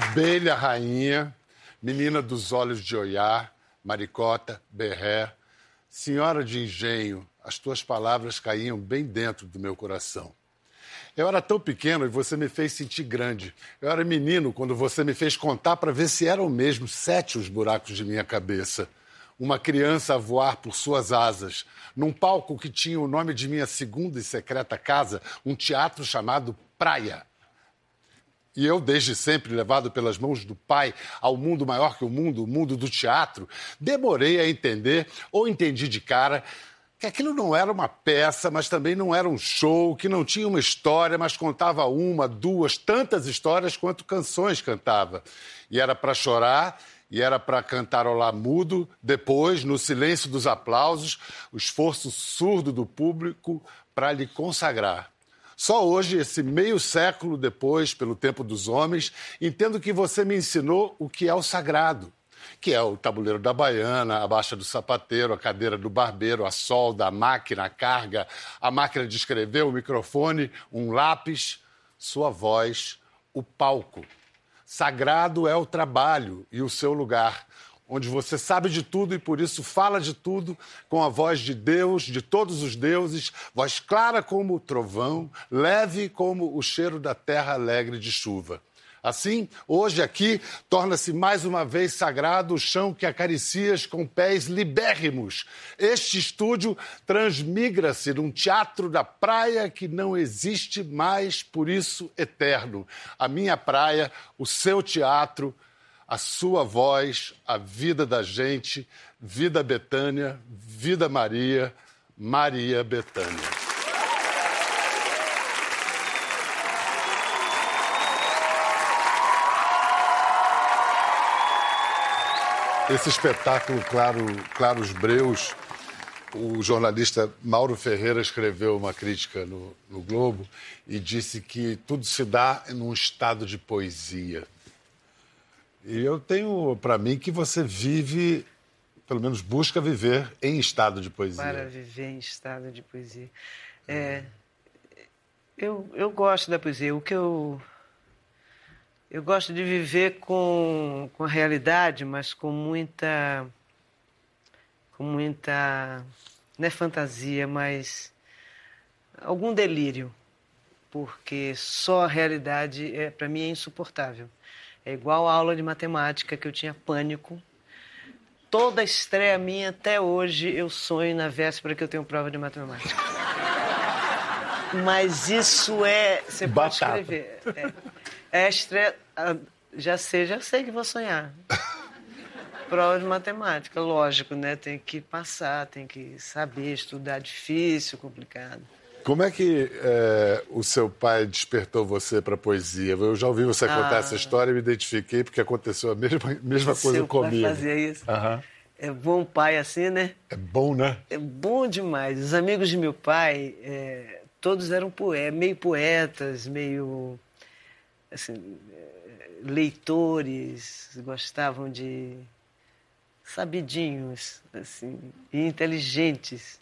Abelha rainha, menina dos olhos de olhar, maricota, berré, senhora de engenho, as tuas palavras caíam bem dentro do meu coração. Eu era tão pequeno e você me fez sentir grande. Eu era menino quando você me fez contar para ver se eram mesmo sete os buracos de minha cabeça. Uma criança a voar por suas asas, num palco que tinha o nome de minha segunda e secreta casa, um teatro chamado Praia. E eu, desde sempre, levado pelas mãos do pai ao mundo maior que o mundo, o mundo do teatro, demorei a entender, ou entendi de cara, que aquilo não era uma peça, mas também não era um show, que não tinha uma história, mas contava uma, duas, tantas histórias quanto canções cantava. E era para chorar, e era para cantarolar mudo, depois, no silêncio dos aplausos, o esforço surdo do público para lhe consagrar. Só hoje, esse meio século depois, pelo tempo dos homens, entendo que você me ensinou o que é o sagrado que é o tabuleiro da baiana, a baixa do sapateiro, a cadeira do barbeiro, a solda, a máquina, a carga, a máquina de escrever, o microfone, um lápis, sua voz, o palco. Sagrado é o trabalho e o seu lugar, onde você sabe de tudo e por isso fala de tudo com a voz de Deus, de todos os deuses, voz clara como o trovão, leve como o cheiro da terra alegre de chuva. Assim, hoje aqui, torna-se mais uma vez sagrado o chão que acaricias com pés libérrimos. Este estúdio transmigra-se num teatro da praia que não existe mais, por isso eterno. A minha praia, o seu teatro, a sua voz, a vida da gente, vida Betânia, vida Maria, Maria Betânia. Esse espetáculo Claro, Claros Breus, o jornalista Mauro Ferreira escreveu uma crítica no, no Globo e disse que tudo se dá num estado de poesia. Eu tenho para mim que você vive, pelo menos busca viver em estado de poesia. Para viver em estado de poesia. É, eu, eu gosto da poesia. O que eu eu gosto de viver com, com a realidade, mas com muita. com muita. não é fantasia, mas. algum delírio. Porque só a realidade, é, para mim, é insuportável. É igual a aula de matemática que eu tinha pânico. Toda estreia minha até hoje eu sonho na véspera que eu tenho prova de matemática. Mas isso é. Você pode Batata. escrever. É. Extra, ah, já sei, já sei que vou sonhar. Prova de matemática, lógico, né? Tem que passar, tem que saber estudar, difícil, complicado. Como é que é, o seu pai despertou você para a poesia? Eu já ouvi você contar Ah. essa história e me identifiquei porque aconteceu a mesma, mesma coisa Seu pai comigo. fazia isso. Aham. É bom pai assim, né? É bom, né? É bom demais. Os amigos de meu pai, é, todos eram poe meio poetas, meio assim, é, leitores, gostavam de sabidinhos, assim, e inteligentes.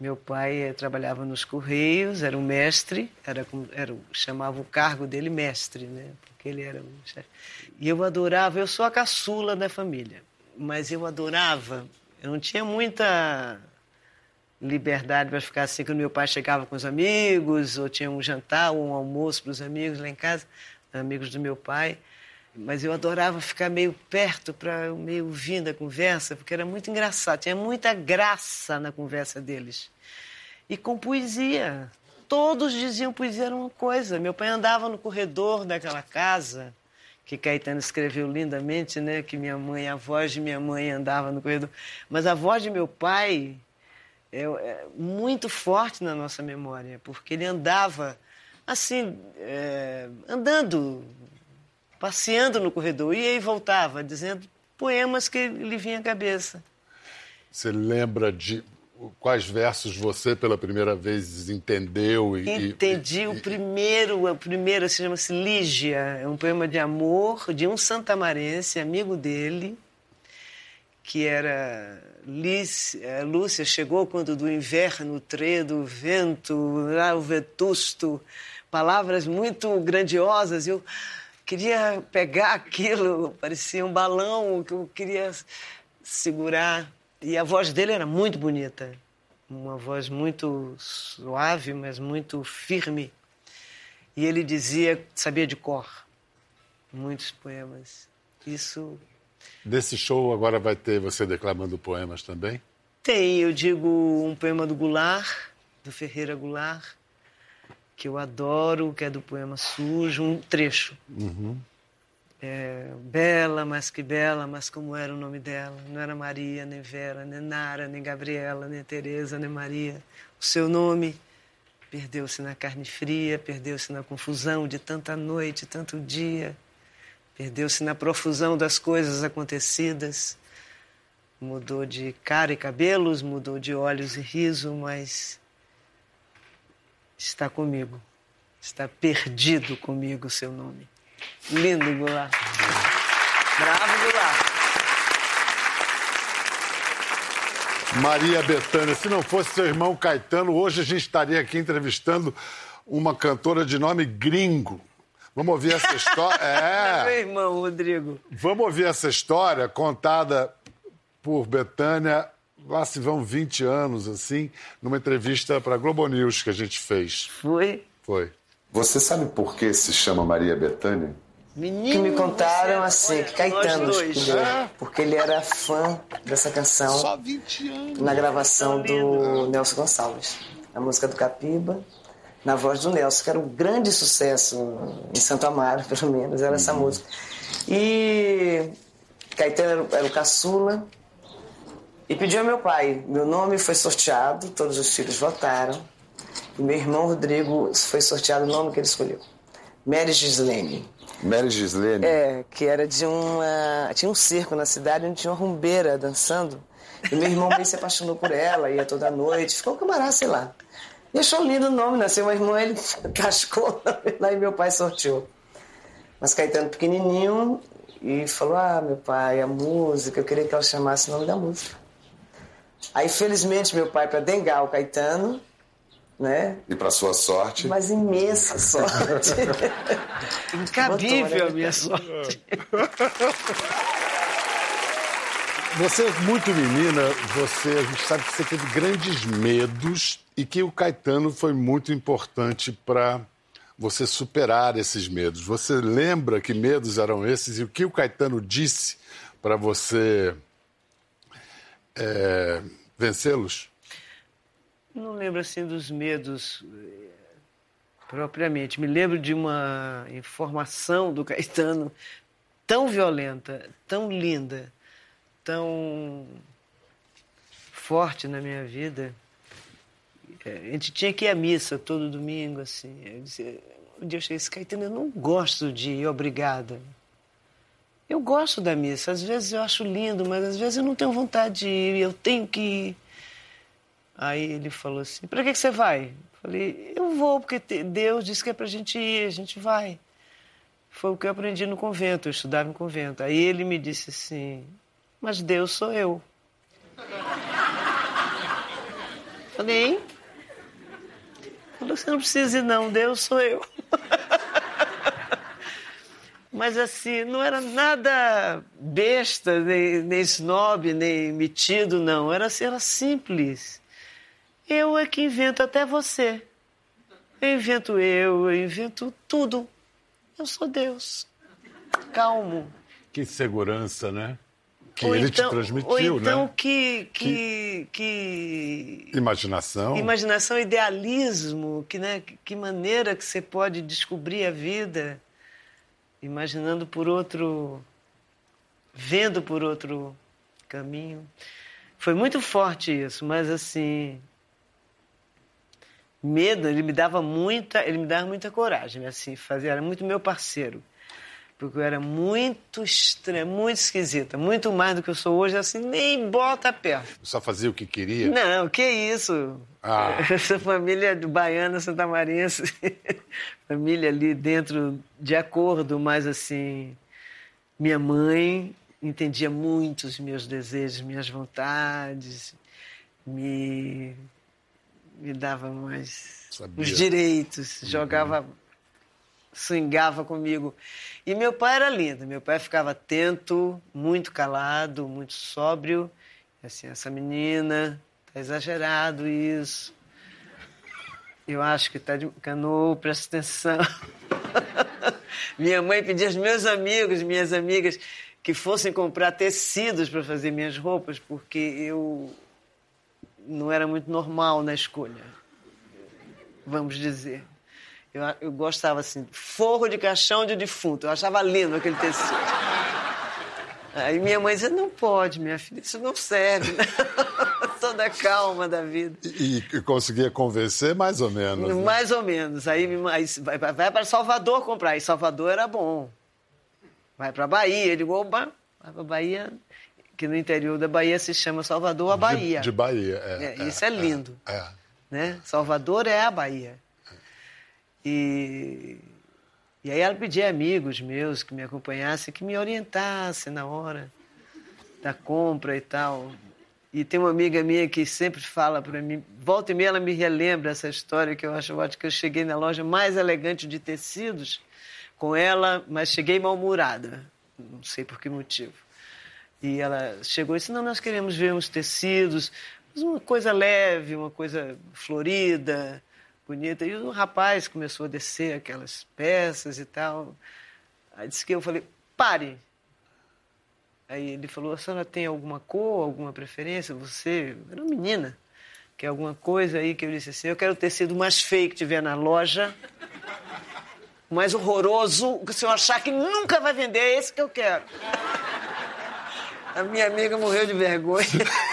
Meu pai eh, trabalhava nos Correios, era um mestre, era, era, chamava o cargo dele mestre, né? Porque ele era um chefe. E eu adorava, eu sou a caçula da família, mas eu adorava, eu não tinha muita liberdade para ficar assim, quando meu pai chegava com os amigos, ou tinha um jantar ou um almoço para os amigos lá em casa, amigos do meu pai. Mas eu adorava ficar meio perto para meio ouvindo a conversa, porque era muito engraçado, tinha muita graça na conversa deles. E com poesia. Todos diziam poesia era uma coisa. Meu pai andava no corredor daquela casa, que Caetano escreveu lindamente, né? Que minha mãe, a voz de minha mãe andava no corredor. Mas a voz de meu pai é, é muito forte na nossa memória, porque ele andava assim, é, andando, passeando no corredor, ia e voltava, dizendo poemas que lhe vinha à cabeça. Você lembra de quais versos você pela primeira vez entendeu? E, e- Entendi o primeiro, o primeiro se chama-se Lígia, é um poema de amor de um santamarense, amigo dele, que era Liz, eh, Lúcia chegou quando do inverno tredo o vento, lá o vetusto, palavras muito grandiosas. Eu, queria pegar aquilo, parecia um balão que eu queria segurar. E a voz dele era muito bonita, uma voz muito suave, mas muito firme. E ele dizia, sabia de cor, muitos poemas. Isso. Desse show agora vai ter você declamando poemas também? Tem, eu digo um poema do Goulart, do Ferreira Goulart, que eu adoro, que é do poema Sujo, um trecho. Uhum. É, bela, mas que bela, mas como era o nome dela? Não era Maria, nem Vera, nem Nara, nem Gabriela, nem Teresa, nem Maria. O seu nome perdeu-se na carne fria, perdeu-se na confusão de tanta noite, tanto dia, perdeu-se na profusão das coisas acontecidas. Mudou de cara e cabelos, mudou de olhos e riso, mas está comigo. Está perdido comigo o seu nome. Lindo, Goulart. Bravo, Goulart. Maria Bethânia, se não fosse seu irmão Caetano, hoje a gente estaria aqui entrevistando uma cantora de nome gringo. Vamos ouvir essa história? É. Meu irmão, Rodrigo. Vamos ouvir essa história contada por Betânia lá se vão 20 anos, assim, numa entrevista para a Globo News que a gente fez. Foi? Foi. Você sabe por que se chama Maria Bethânia? Menino, que me contaram assim, que Caetano escolheu, É. porque ele era fã dessa canção Só 20 anos. na gravação do Nelson Gonçalves. A música do Capiba, na voz do Nelson, que era um grande sucesso em Santo Amaro, pelo menos, era essa música. E Caetano era, era o caçula e pediu ao meu pai. Meu nome foi sorteado, todos os filhos votaram. E meu irmão Rodrigo foi sorteado o nome que ele escolheu. Mary Gislene. Mary Gislene? É, que era de uma. Tinha um circo na cidade onde tinha uma rumbeira dançando. E meu irmão bem se apaixonou por ela, ia toda noite, ficou um camarada, sei lá. E achou lindo o nome, nasceu meu irmão, ele cascou lá e meu pai sorteou. Mas Caetano pequenininho e falou: Ah, meu pai, a música, eu queria que ela chamasse o nome da música. Aí, felizmente, meu pai, para dengar o Caetano, né? E para sua sorte? Mas imensa sorte. Incabível a minha sorte. Você é muito menina, você, a gente sabe que você teve grandes medos e que o Caetano foi muito importante para você superar esses medos. Você lembra que medos eram esses e o que o Caetano disse para você é, vencê-los? Não lembro assim dos medos eh, propriamente. Me lembro de uma informação do Caetano tão violenta, tão linda, tão forte na minha vida. Eh, A gente tinha que ir à missa todo domingo, assim. Eu dizia, um dia eu cheguei disse, Caetano, eu não gosto de ir, obrigada. Eu gosto da missa, às vezes eu acho lindo, mas às vezes eu não tenho vontade de ir, eu tenho que ir. Aí ele falou assim: Para que, você vai? Falei: Eu vou, porque Deus disse que é para a gente ir, a gente vai. Foi o que eu aprendi no convento, eu estudava em convento. Aí ele me disse assim: Mas Deus sou eu. Falei: Hein? Falou: Você não precisa ir, não, Deus sou eu. Mas assim, não era nada besta, nem, nem snob, nem metido, não. Era, era simples. Eu é que invento até você. Eu invento eu, eu invento tudo. Eu sou Deus. Calmo. Que segurança, né? Que Ou ele então- te transmitiu, Ou então né? que, que, que Imaginação. imaginação, idealismo, que, né, que maneira que você pode descobrir a vida imaginando por outro, vendo por outro caminho. Foi muito forte isso, mas assim, medo, ele me dava muita, ele me dava muita coragem, assim, fazia, era muito meu parceiro. Porque eu era muito estranha, muito esquisita, muito mais do que eu sou hoje, assim, nem bota perto. Só fazia o que queria. Não, que isso? Ah. Essa família baiana santamarense, família ali dentro de acordo, mas assim, minha mãe entendia muito os meus desejos, minhas vontades, me, me dava mais Sabia. os direitos, jogava swingava comigo. E meu pai era lindo, meu pai ficava atento, muito calado, muito sóbrio. Assim, essa menina, tá exagerado isso. Eu acho que tá de canoa, presta atenção. Minha mãe pedia aos meus amigos, minhas amigas, que fossem comprar tecidos para fazer minhas roupas, porque eu não era muito normal na escolha, vamos dizer. Eu, eu gostava assim, forro de caixão de defunto. Eu achava lindo aquele tecido. Aí minha mãe dizia, não pode, minha filha, isso não serve. Toda a calma da vida. E, e conseguia convencer mais ou menos. Né? Mais ou menos. Aí, aí vai, vai para Salvador comprar. E Salvador era bom. Vai para Bahia. Ele digo, vai para Bahia, que no interior da Bahia se chama Salvador a Bahia. De, de Bahia, é, é, Isso é, é lindo. É, né? Salvador é a Bahia. E, e aí ela pedia amigos meus que me acompanhassem, que me orientassem na hora da compra e tal. E tem uma amiga minha que sempre fala para mim, volta e meia ela me relembra essa história que eu acho ótima, que eu cheguei na loja mais elegante de tecidos com ela, mas cheguei mal-humorada, não sei por que motivo. E ela chegou e disse, não, nós queremos ver uns tecidos, uma coisa leve, uma coisa florida, bonita. E o rapaz começou a descer aquelas peças e tal. Aí disse que eu falei, pare. Aí ele falou, a senhora tem alguma cor, alguma preferência? Você era uma menina. Quer alguma coisa aí que eu disse assim, eu quero o tecido mais feio que tiver na loja. Mais horroroso, que o senhor achar que nunca vai vender, é esse que eu quero. A minha amiga morreu de vergonha.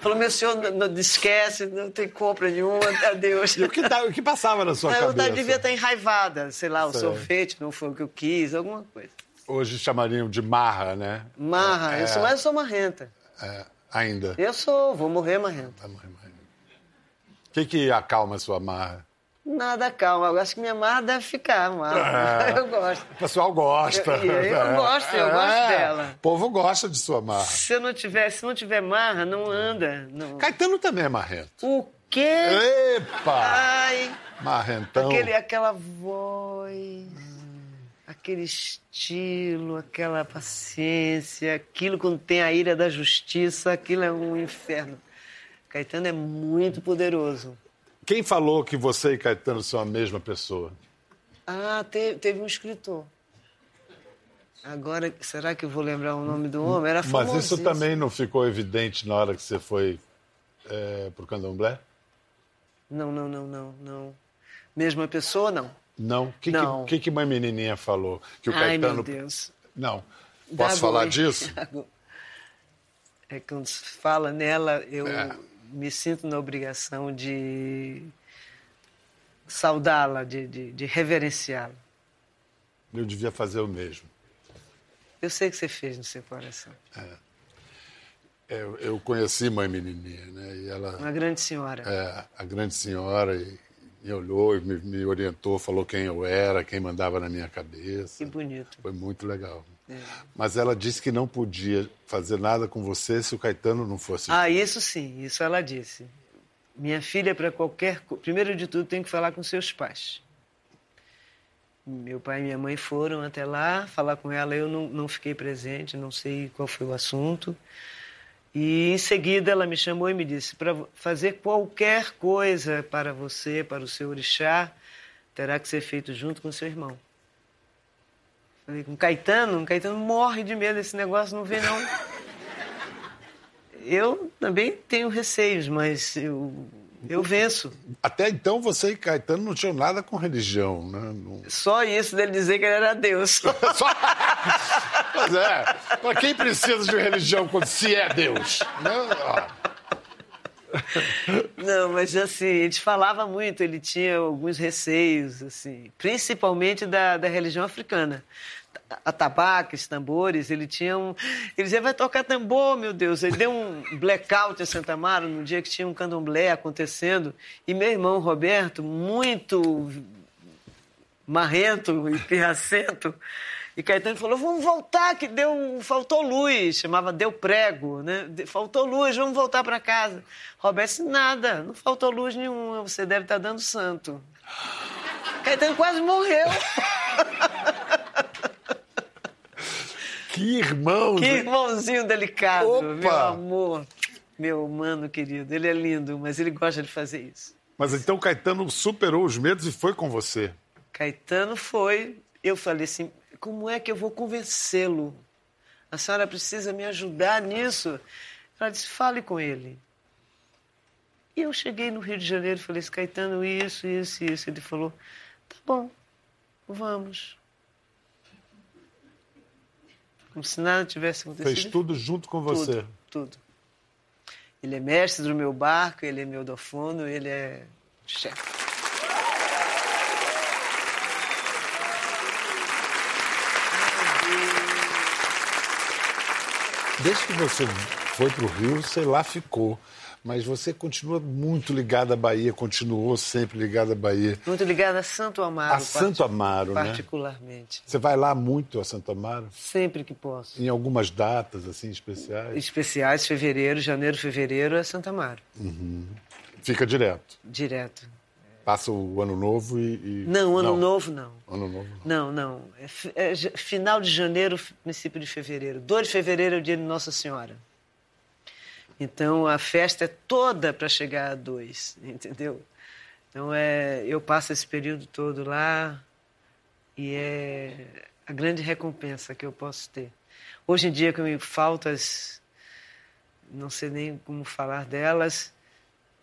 Falou, meu senhor, não, não esquece, não tem compra nenhuma, adeus. E o que, tá, o que passava na sua eu cabeça? Eu devia estar enraivada, sei lá, o sei. sorvete não foi o que eu quis, alguma coisa. Hoje chamariam de marra, né? Marra, é, eu sou mais eu sou marrenta. É, ainda? Eu sou, vou morrer marrenta. Vai morrer marrenta. O que, que acalma a sua marra? Nada, calma. Eu acho que minha marra deve ficar, marra. É, eu gosto. O pessoal gosta. Eu, eu, eu é. gosto, eu é, gosto dela. O povo gosta de sua marra. Se eu não tiver, se não tiver marra, não anda. Não. Caetano também é marrento. O quê? Epa! Ai! Marrentão. Aquele, aquela voz, aquele estilo, aquela paciência, aquilo quando tem a ira da justiça, aquilo é um inferno. Caetano é muito poderoso. Quem falou que você e Caetano são a mesma pessoa? Ah, teve, teve um escritor. Agora, será que eu vou lembrar o nome do homem? Era Mas isso também não ficou evidente na hora que você foi é, para o candomblé? Não, não, não, não, não. Mesma pessoa, não. Não? O que, não. Que, que, uma menininha falou? Que o Ai, Caetano... meu Deus. Não. Posso falar disso? É quando se fala nela, eu... É me sinto na obrigação de saudá-la, de, de, de reverenciá-la. Eu devia fazer o mesmo. Eu sei que você fez no seu coração. É. Eu, eu conheci mãe menininha, né? E ela, Uma grande senhora. É, a grande senhora e, e olhou e me, me, orientou, falou quem eu era, quem mandava na minha cabeça. Que bonito. Foi muito legal. Mas ela disse que não podia fazer nada com você se o Caetano não fosse. Ah, isso sim, isso ela disse. Minha filha, para qualquer. Primeiro de tudo, tem que falar com seus pais. Meu pai e minha mãe foram até lá falar com ela. Eu não, não fiquei presente, não sei qual foi o assunto. E em seguida ela me chamou e me disse: para fazer qualquer coisa para você, para o seu orixá, terá que ser feito junto com seu irmão. Com Caetano, Caetano morre de medo desse negócio, não vê não. Eu também tenho receios, mas eu, eu venço. Até então você e Caetano não tinham nada com religião, né? Não... Só isso dele dizer que ele era Deus. Só... Pois é, para quem precisa de religião quando se é Deus? Né? Não, mas assim, a gente falava muito, ele tinha alguns receios, assim, principalmente da, da religião africana atabaques, tambores, ele tinha um... Ele dizia, vai tocar tambor, meu Deus. Ele deu um blackout em Santa Mara no dia que tinha um candomblé acontecendo. E meu irmão Roberto, muito marrento e pirracento, e Caetano falou, vamos voltar, que deu, faltou luz, chamava Deu Prego, né? Faltou luz, vamos voltar para casa. Roberto nada, não faltou luz nenhuma, você deve estar tá dando santo. Caetano quase morreu. Que irmão! Que irmãozinho delicado, Opa! meu amor, meu mano querido. Ele é lindo, mas ele gosta de fazer isso. Mas então o Caetano superou os medos e foi com você. Caetano foi. Eu falei assim: como é que eu vou convencê-lo? A senhora precisa me ajudar nisso. Ela disse: fale com ele. E eu cheguei no Rio de Janeiro e falei assim: Caetano, isso, isso, isso. Ele falou: tá bom, vamos. Como se nada tivesse acontecido. Fez tudo junto com você. Tudo, tudo. Ele é mestre do meu barco, ele é meu dofono, ele é chefe. Desde que você foi para o Rio, sei lá, ficou. Mas você continua muito ligado à Bahia, continuou sempre ligado à Bahia. Muito ligada a Santo Amaro. A Santo Amaro, né? Particularmente. Você vai lá muito a Santo Amaro? Sempre que posso. Em algumas datas, assim, especiais? Especiais, fevereiro, janeiro, fevereiro, é Santo Amaro. Fica direto. Direto. Passa o ano novo e. e- Não, ano novo não. Ano novo não. Não, não. É, é final de janeiro, princípio de fevereiro. 2 de fevereiro é o dia de Nossa Senhora. Então a festa é toda para chegar a 2, entendeu? Então é, eu passo esse período todo lá e é a grande recompensa que eu posso ter. Hoje em dia que me faltam as não sei nem como falar delas,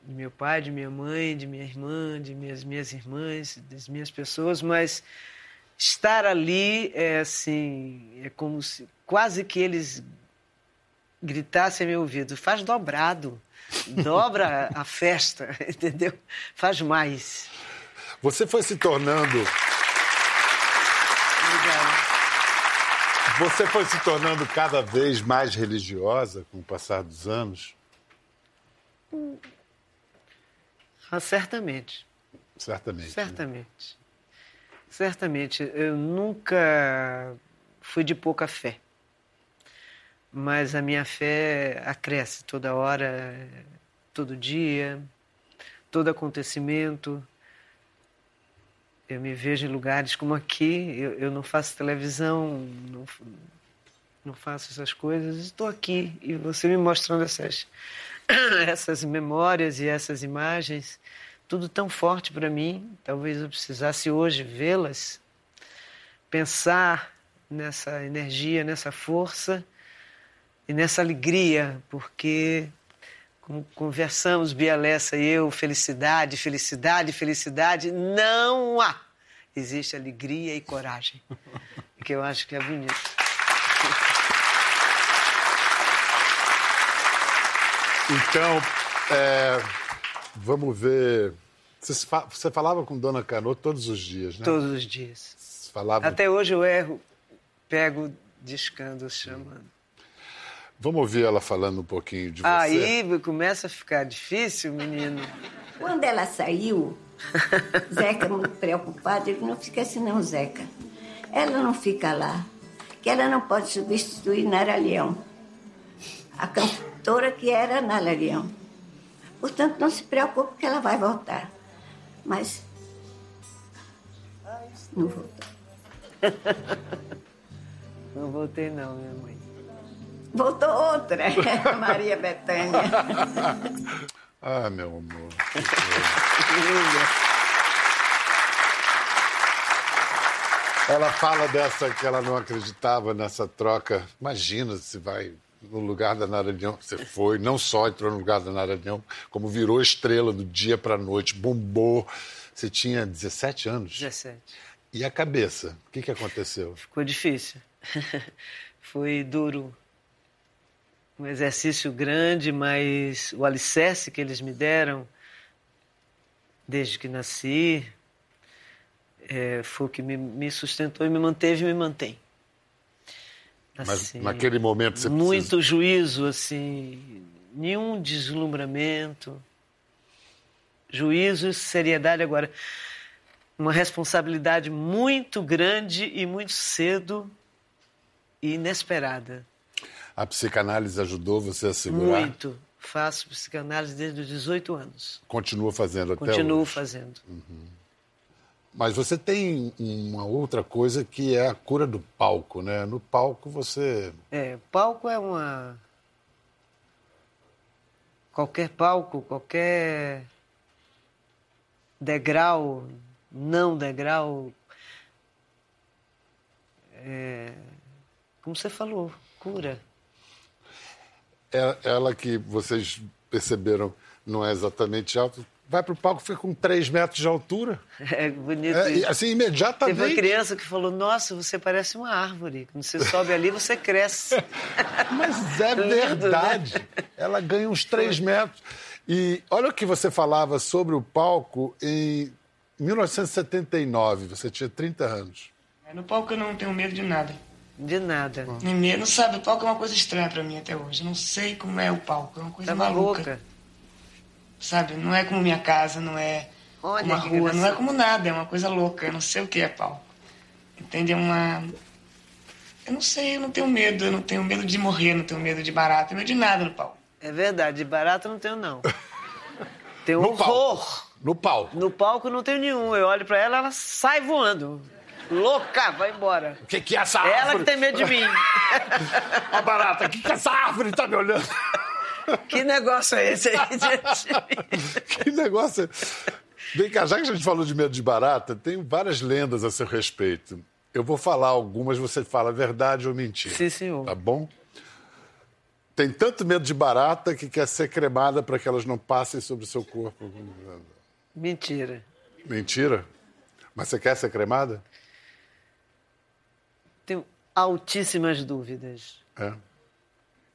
de meu pai, de minha mãe, de minha irmã, de minhas minhas irmãs, das minhas pessoas, mas estar ali é assim, é como se quase que eles gritassem em meu ouvido, faz dobrado, dobra a festa, entendeu? Faz mais. Você foi se tornando. Obrigada. Você foi se tornando cada vez mais religiosa com o passar dos anos? Ah, certamente. Certamente. né? Certamente. Certamente. Eu nunca fui de pouca fé. Mas a minha fé acresce toda hora, todo dia, todo acontecimento. Eu me vejo em lugares como aqui, eu, eu não faço televisão, não, não faço essas coisas, estou aqui e você me mostrando essas, essas memórias e essas imagens, tudo tão forte para mim. Talvez eu precisasse hoje vê-las, pensar nessa energia, nessa força e nessa alegria, porque como conversamos, Bia Lessa e eu, felicidade, felicidade, felicidade, não há. Existe alegria e coragem, que eu acho que é bonito. Então, é, vamos ver. Você, falava com Dona Cano todos os dias, né? Todos os dias. Falava... Até hoje eu erro, pego de escândalo chamando. Vamos ouvir ela falando um pouquinho de você. Aí começa a ficar difícil, menino. Quando ela saiu, Zeca, muito preocupado, ele não fica assim não, Zeca. Ela não fica lá, que ela não pode substituir Nara Leão, a cantora que era Nara Leão. Portanto, não se preocupe que ela vai voltar. Mas não voltou. Não voltei não, minha mãe. Voltou outra, Maria Bethânia. Ah, meu amor. Ela fala dessa que ela não acreditava nessa troca. Imagina se vai no lugar da Nara Leão. Você foi, não só entrou no lugar da Nara Leão, como virou estrela do dia para a noite, bombou. Você tinha 17 anos. 17. E a cabeça? O que, que aconteceu? Ficou difícil. Foi duro. Um exercício grande, mas o alicerce que eles me deram desde que nasci é, foi o que me, me sustentou e me manteve e me mantém. Mas Assim, naquele momento você muito precisa... juízo, assim, nenhum deslumbramento. Juízo e seriedade agora. Uma responsabilidade muito grande e muito cedo e inesperada. A psicanálise ajudou você a segurar? Muito. Faço psicanálise desde os 18 anos. Continua fazendo até Continuo hoje? fazendo. Mas você tem uma outra coisa que é a cura do palco, né? No palco você. É, palco é uma. Qualquer palco, qualquer degrau, não degrau. É, como você falou, cura. É, ela que vocês perceberam não é exatamente alta, vai para o palco fica com 3 metros de altura. É bonito. É, isso. assim, imediatamente. Teve uma criança que falou: Nossa, você parece uma árvore. Quando você sobe ali, você cresce. Mas é Lindo, verdade. Ela ganha uns 3 metros. E olha o que você falava sobre o palco em 1979. Você tinha 30 anos. É, No palco eu não tenho medo de nada. De nada. Nem medo, não sabe, o palco é uma coisa estranha pra mim até hoje. Eu não sei como é o palco, é uma coisa Tá maluca. maluca. Sabe? Não é como minha casa, não é Olha como a que rua, não é como nada, é uma coisa louca. Eu não sei o que é palco. Entende? É uma. Eu não sei, eu não tenho medo, eu não tenho medo de morrer, não tenho medo de barato, não tenho medo de nada no palco. É verdade, de barato não tenho, não. Tenho No horror. palco. No palco. No palco não tenho nenhum. Eu olho pra ela, ela sai voando. Louca, vai embora. O que, que é essa árvore? Ela que tem medo de mim. A barata, o que, que essa árvore tá me olhando? que negócio é esse aí mim? que negócio. é- Vem cá, já que a gente falou de medo de barata, tem várias lendas a seu respeito. Eu vou falar algumas, você fala verdade ou mentira. Sim, senhor. Tá bom? Tem tanto medo de barata que quer ser cremada para que elas não passem sobre o seu corpo. Mentira. Mentira? Mas você quer ser cremada? Tenho altíssimas dúvidas. É.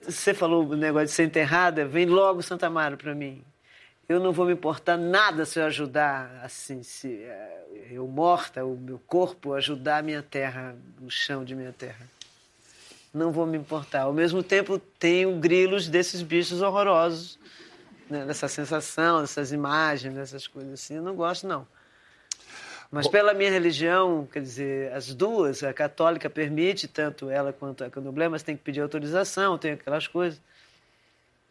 Você falou o negócio de ser enterrada, vem logo Santa Amaro para mim. Eu não vou me importar nada se eu ajudar, assim, se eh, eu morta, o meu corpo ajudar a minha terra, o chão de minha terra. Não vou me importar. Ao mesmo tempo, tenho grilos desses bichos horrorosos, né? dessa sensação, dessas imagens, dessas coisas assim. Eu não gosto, não. Mas pela minha religião, quer dizer, as duas, a católica permite, tanto ela quanto a candomblé, mas tem que pedir autorização, tem aquelas coisas.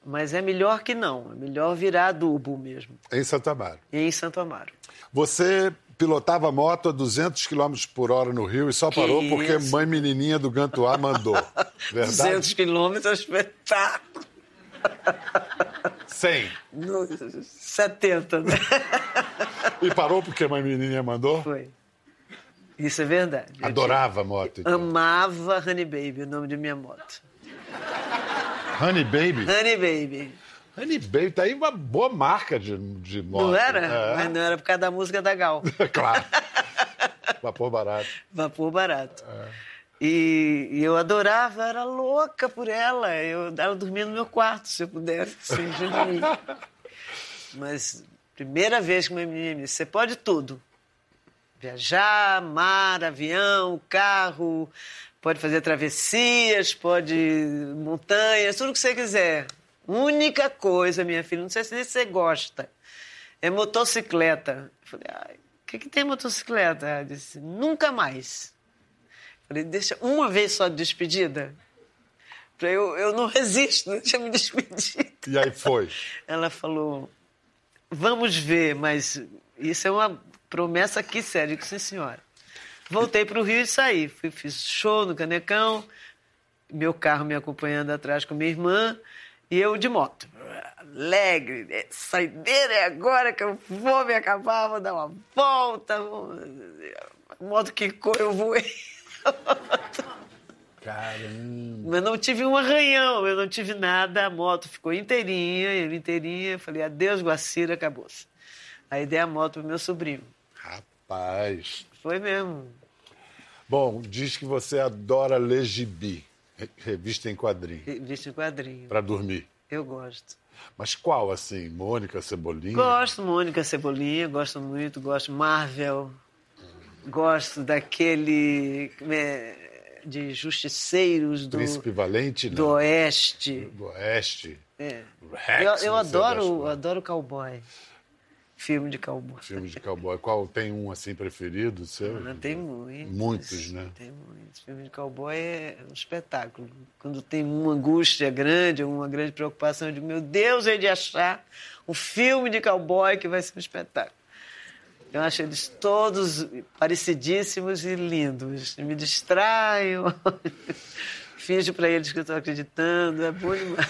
Mas é melhor que não, é melhor virar adubo mesmo, Em Santa Amaro. e em Santo Amaro. Você pilotava moto a 200 km por hora no Rio e só Que parou porque isso? mãe menininha do Gantuá mandou. Verdade? 200 quilômetros, é um espetáculo. 100. No- 70, né? E parou porque mãe menininha mandou? Foi. Isso é verdade. Adorava a moto. Então. Amava Honey Baby, o nome de minha moto. Honey Baby? Honey Baby. Honey Baby tá aí uma boa marca de, de moto. Não era? É. Mas não era por causa da música da Gal. claro. Vapor barato. Vapor barato. É. E, e eu adorava, era louca por ela. Eu, ela dormia no meu quarto, se eu pudesse, sem. Mas, primeira vez que uma menina me disse: você pode tudo. Viajar, mar, avião, carro, pode fazer travessias, pode montanhas, tudo que você quiser. Única coisa, minha filha, não sei se você gosta, é motocicleta. Eu falei, o que, que tem motocicleta? Ela disse, nunca mais. Falei, deixa uma vez só de despedida. Falei, Eu, eu não resisto, deixa eu me despedir. E aí foi. Ela falou, vamos ver, mas isso é uma promessa aqui séria. Eu disse, sim, senhora. Voltei para o Rio e saí. Fui, fiz show no Canecão, meu carro me acompanhando atrás com minha irmã e eu de moto. Alegre, é, saideira é agora que eu vou me acabar, vou dar uma volta. Vou... A moto que cor eu voei. Caramba. Mas não tive um arranhão, eu não tive nada, a moto ficou inteirinha, eu inteirinha, eu falei, adeus, Guacira, acabou-se. Aí dei a moto pro meu sobrinho. Rapaz. Foi mesmo. Bom, diz que você adora ler gibi, re- revista em quadrinho, Visto em quadrinho. para dormir. Eu gosto. Mas qual, assim? Mônica, Cebolinha? Gosto Mônica Cebolinha, gosto muito, gosto Marvel, gosto daquele é, de justiceiros do, Príncipe Valente, não. do Oeste. Do Oeste. É. Rex, Eu, eu adoro, adoro cowboy. Filme de cowboy. Filme de cowboy. Qual tem um, assim, preferido seu? Ah, Tem muitos. Muitos, né? Tem muitos. Filme de cowboy é um espetáculo. Quando tem uma angústia grande, uma grande preocupação, eu digo, meu Deus, eu hei de achar um filme de cowboy que vai ser um espetáculo. Eu acho eles todos parecidíssimos e lindos. Eu me distraio, finjo para eles que eu estou acreditando, é bom demais.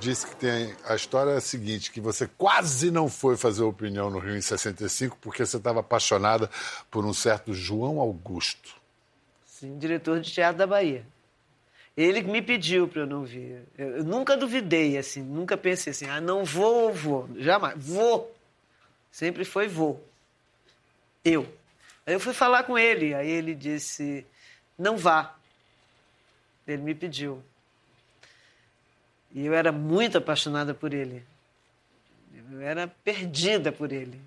Disse que tem. A história é a seguinte: que você quase não foi fazer opinião no Rio em 65 porque você estava apaixonada por um certo João Augusto. Sim, diretor de teatro da Bahia. Ele me pediu para eu não vir. Eu, eu nunca duvidei, assim, nunca pensei assim, ah, não vou, vou. Jamais. Vou. Sempre foi vou. Eu. Aí eu fui falar com ele, aí ele disse, não vá. Ele me pediu. E eu era muito apaixonada por ele. Eu era perdida por ele.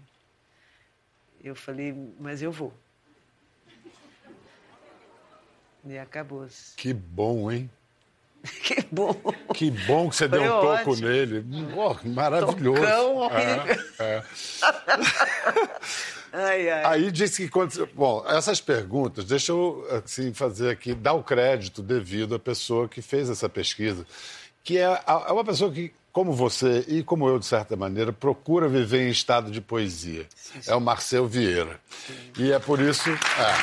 Eu falei, mas eu vou. E acabou-se. Que bom, hein? Que bom. Que bom que você Foi deu um toco ótimo. nele. Oh, maravilhoso. Tocão É, é. Ai, ai. Aí disse que quando. Bom, essas perguntas, deixa eu assim, fazer aqui, dar o crédito devido à pessoa que fez essa pesquisa, que é, é uma pessoa que, como você e como eu, de certa maneira, procura viver em estado de poesia. É o Marcel Vieira. E é por isso. É.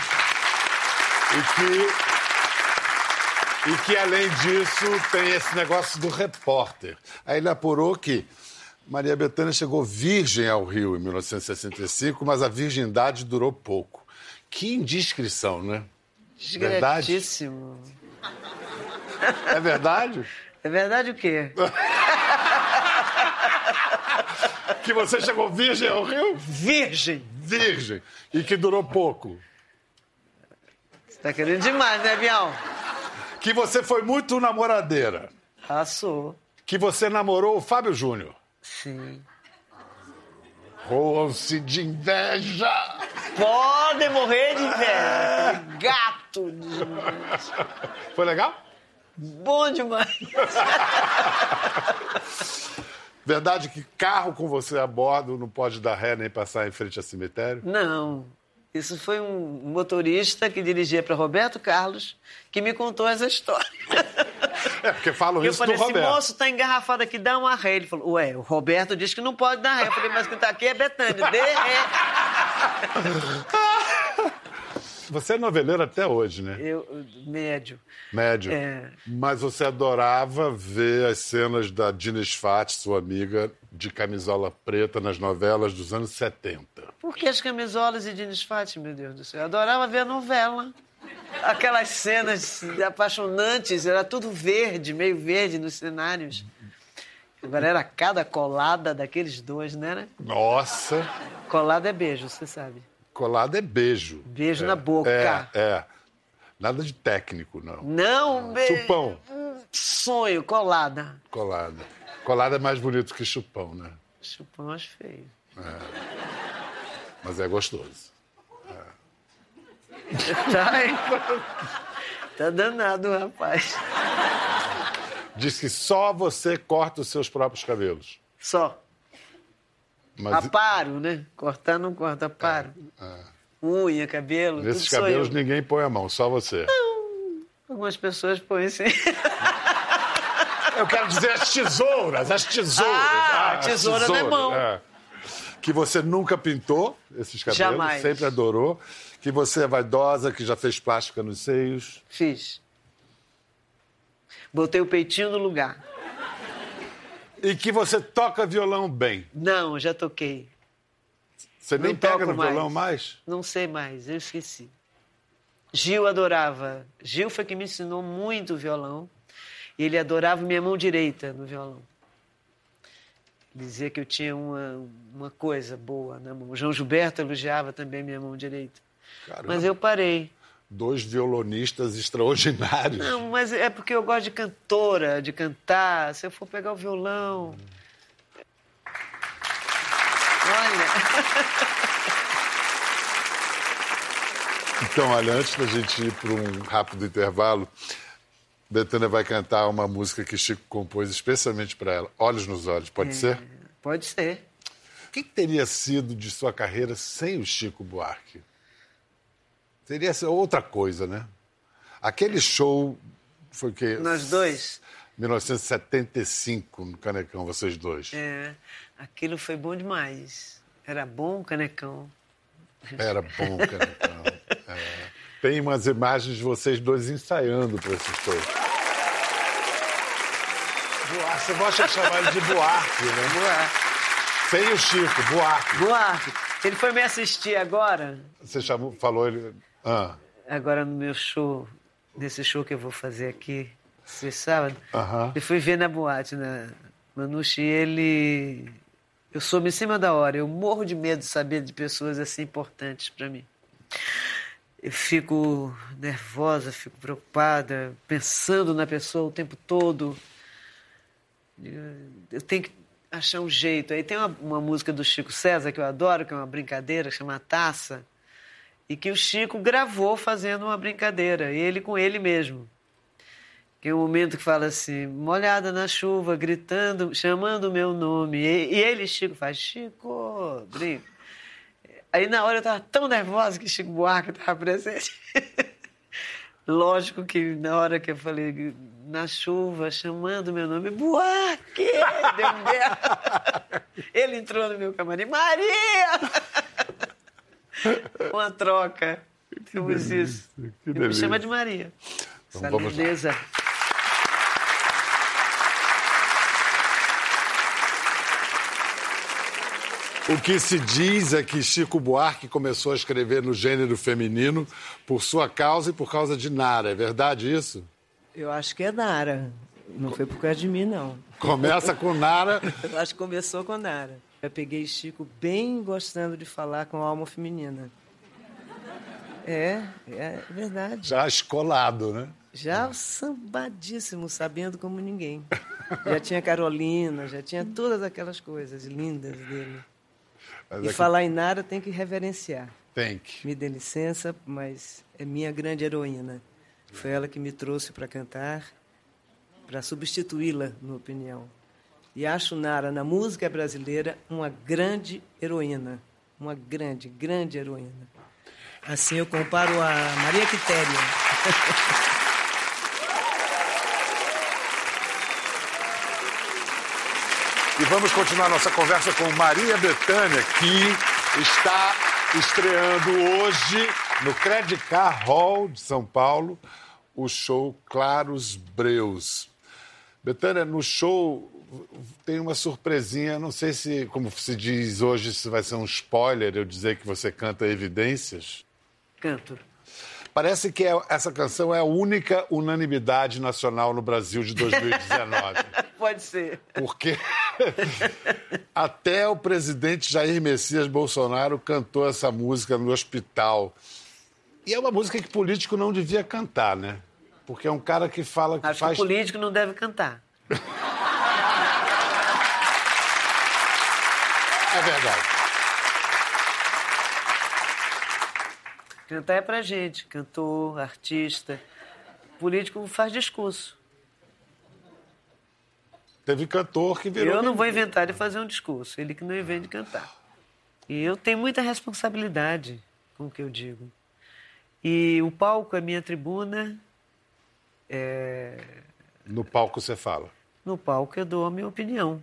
E que. E que, além disso, tem esse negócio do repórter. Aí ele apurou que Maria Bethânia chegou virgem ao Rio em 1965, mas a virgindade durou pouco. Que indiscrição, né? Verdade? Discretíssimo. É verdade? É verdade o quê? Que você chegou virgem ao Rio? Virgem. Virgem. E que durou pouco. Você tá querendo demais, né, Bial? Que você foi muito namoradeira. Passou. Que você namorou o Fábio Júnior. Sim. Roam-se de inveja. Podem morrer de inveja. Gato. demais. Foi legal? Bom demais. Verdade que carro com você a bordo não pode dar ré nem passar em frente a cemitério? Não. Isso foi um motorista que dirigia para Roberto Carlos que me contou essa história. É, porque falam Eu isso falei do assim, Roberto. moço, tá engarrafado aqui, dá uma ré. Ele falou, ué, o Roberto disse que não pode dar ré. Eu falei, mas quem tá aqui é Betânia, dê ré. Você é noveleiro até hoje, né? Eu, médio. Médio. É. Mas você adorava ver as cenas da Dina Sfat, sua amiga, de camisola preta nas novelas dos anos 70. Por que as camisolas e Dines Fati, meu Deus do céu? Eu adorava ver a novela. Aquelas cenas apaixonantes, era tudo verde, meio verde nos cenários. Agora era cada colada daqueles dois, né? né? Nossa, Colada é beijo, você sabe. colada é beijo. Beijo É, na boca. É, é. Nada de técnico, não. Não, beijo. Chupão. Sonho, colada. Colada. Colada é mais bonito que chupão, né? Chupão acho feio. Mas é gostoso. Tá, hein? tá danado, rapaz. Diz que só você corta os seus próprios cabelos. Só. Mas Aparo, né? Cortar não corta, aparo. Unha, cabelo, nesses cabelos ninguém põe a mão, só você. Algumas pessoas põem sim. Eu quero dizer as tesouras, as tesouras. Ah, as tesoura na mão. é. Que você nunca pintou esses cabelos, Jamais. sempre adorou. Que você é vaidosa, que já fez plástica nos seios. Fiz. Botei o peitinho no lugar. E que você toca violão bem. Não, já toquei. Você nem Não pega no violão mais? Não sei mais, eu esqueci. Gil adorava. Gil foi que me ensinou muito o violão. E ele adorava minha mão direita no violão. Dizia que eu tinha uma, uma coisa boa na mão. O João Gilberto elogiava também minha mão direita. Caramba, Mas eu parei. dois violonistas extraordinários. Não, mas é porque eu gosto de cantora, de cantar. Se eu for pegar o violão. Olha. Então, olha, antes da gente ir para um rápido intervalo, Betânia vai cantar uma música que Chico compôs especialmente para ela. Olhos nos olhos, pode ser? Pode ser. O que teria sido de sua carreira sem o Chico Buarque? Teria sido outra coisa, né? Aquele show foi o quê? Nós dois. 1975, no Canecão, vocês dois. É, aquilo foi bom demais. Era bom, canecão. Era bom, canecão. É. Tem umas imagens de vocês dois ensaiando para esse show. Buarque, você gosta de chamar ele de Buarque, né? Buarque. Sem o Chico, Buarque. Buarque. Ele foi me assistir agora. Você chamou, falou ele. Ah. Agora no meu show, nesse show que eu vou fazer aqui, esse sábado. Aham. Eu fui ver na boate, na e ele. Eu soube em cima da hora. Eu morro de medo de saber de pessoas assim importantes para mim. Eu fico nervosa, fico preocupada, pensando na pessoa o tempo todo. Eu tenho que achar um jeito. Aí tem uma, uma música do Chico César que eu adoro, que é uma brincadeira, chama Taça, e que o Chico gravou fazendo uma brincadeira, ele com ele mesmo. Que é um momento que fala assim, molhada na chuva, gritando, chamando o meu nome. E, e ele, Chico, faz, Chico, brinca. Aí na hora eu estava tão nervosa que Chico Buarque estava presente. Lógico que na hora que eu falei na chuva, chamando meu nome, Buarque! Deu um berro. Ele entrou no meu camarim, Maria! Uma troca. Temos isso. que Ele me chama de Maria. Então Essa lindeza. O que se diz é que Chico Buarque começou a escrever no gênero feminino por sua causa e por causa de Nara. É verdade isso? Eu acho que é Nara. Não foi por causa de mim, não. Começa com Nara. Eu acho que começou com Nara. Eu peguei Chico bem gostando de falar com a alma feminina. É, é verdade. Já escolado, né? Já sambadíssimo, sabendo como ninguém. Já tinha Carolina, já tinha todas aquelas coisas lindas dele. Mas E é que falar em Nara tem que reverenciar. Tem que. Me dê licença, mas é minha grande heroína. Foi ela que me trouxe para cantar, para substituí-la, na opinião. E acho Nara, na música brasileira, uma grande heroína. Uma grande, grande heroína. Assim eu comparo a Maria Quitéria. E vamos continuar nossa conversa com Maria Bethânia, que está estreando hoje no Credit Car Hall de São Paulo o show Claros Breus. Betânia, no show tem uma surpresinha, não sei se, como se diz hoje, se vai ser um spoiler eu dizer que você canta Evidências. Canto. Parece que é- essa canção é a única unanimidade nacional no Brasil de 2019. Pode ser. Porque até o presidente Jair Messias Bolsonaro cantou essa música no hospital. E é uma música que político não devia cantar, né? Porque é um cara que fala que Acho faz. que o político não deve cantar. É verdade. Cantar é pra gente, cantor, artista. Político faz discurso. Teve cantor que virou. Eu não vou inventar de fazer um discurso, ele que não inventa de cantar. E eu tenho muita responsabilidade com o que eu digo. E o palco é minha tribuna, é, No palco você fala. no palco eu dou a minha opinião.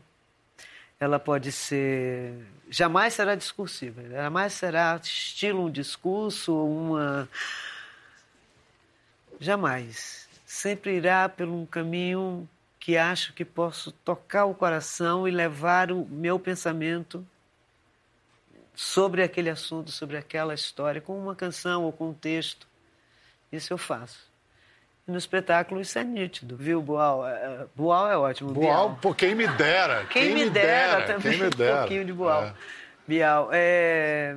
Ela pode ser. Jamais será discursiva, jamais será estilo um discurso ou uma. Jamais. Sempre irá por um caminho que acho que posso tocar o coração e levar o meu pensamento sobre aquele assunto, sobre aquela história, com uma canção ou com um texto. Isso eu faço. E no espetáculo isso é nítido, viu, Boal? É, Boal é ótimo. Boal, Bial. pô, quem me dera. Quem, me dera, também Quem me dera. um pouquinho de Boal. É. Bial, é...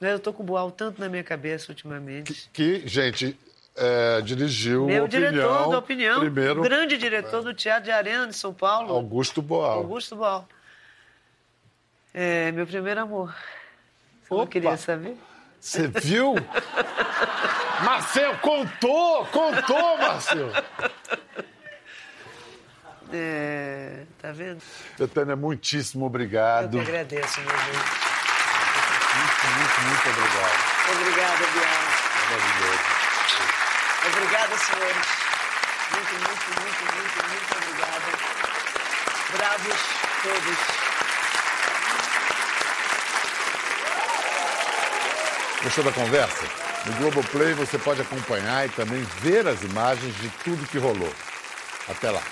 Eu tô com o Boal tanto na minha cabeça ultimamente. Que, gente, é, dirigiu Meu opinião, diretor da opinião, Primeiro, grande diretor do Teatro de Arena de São Paulo, Augusto Boal. Augusto Boal. É meu primeiro amor. Você não queria saber? Você viu? Marcel, contou! Contou, Marcel! É, tá vendo? Betânia, muitíssimo Eu obrigado. que agradeço, meu bem. Muito, muito, muito obrigado. Obrigada, Bial. Maravilhoso. Obrigada, senhores. Muito, muito, muito, muito, muito obrigada. Bravos todos. Gostou da conversa? No Globoplay você pode acompanhar e também ver as imagens de tudo que rolou. Até lá.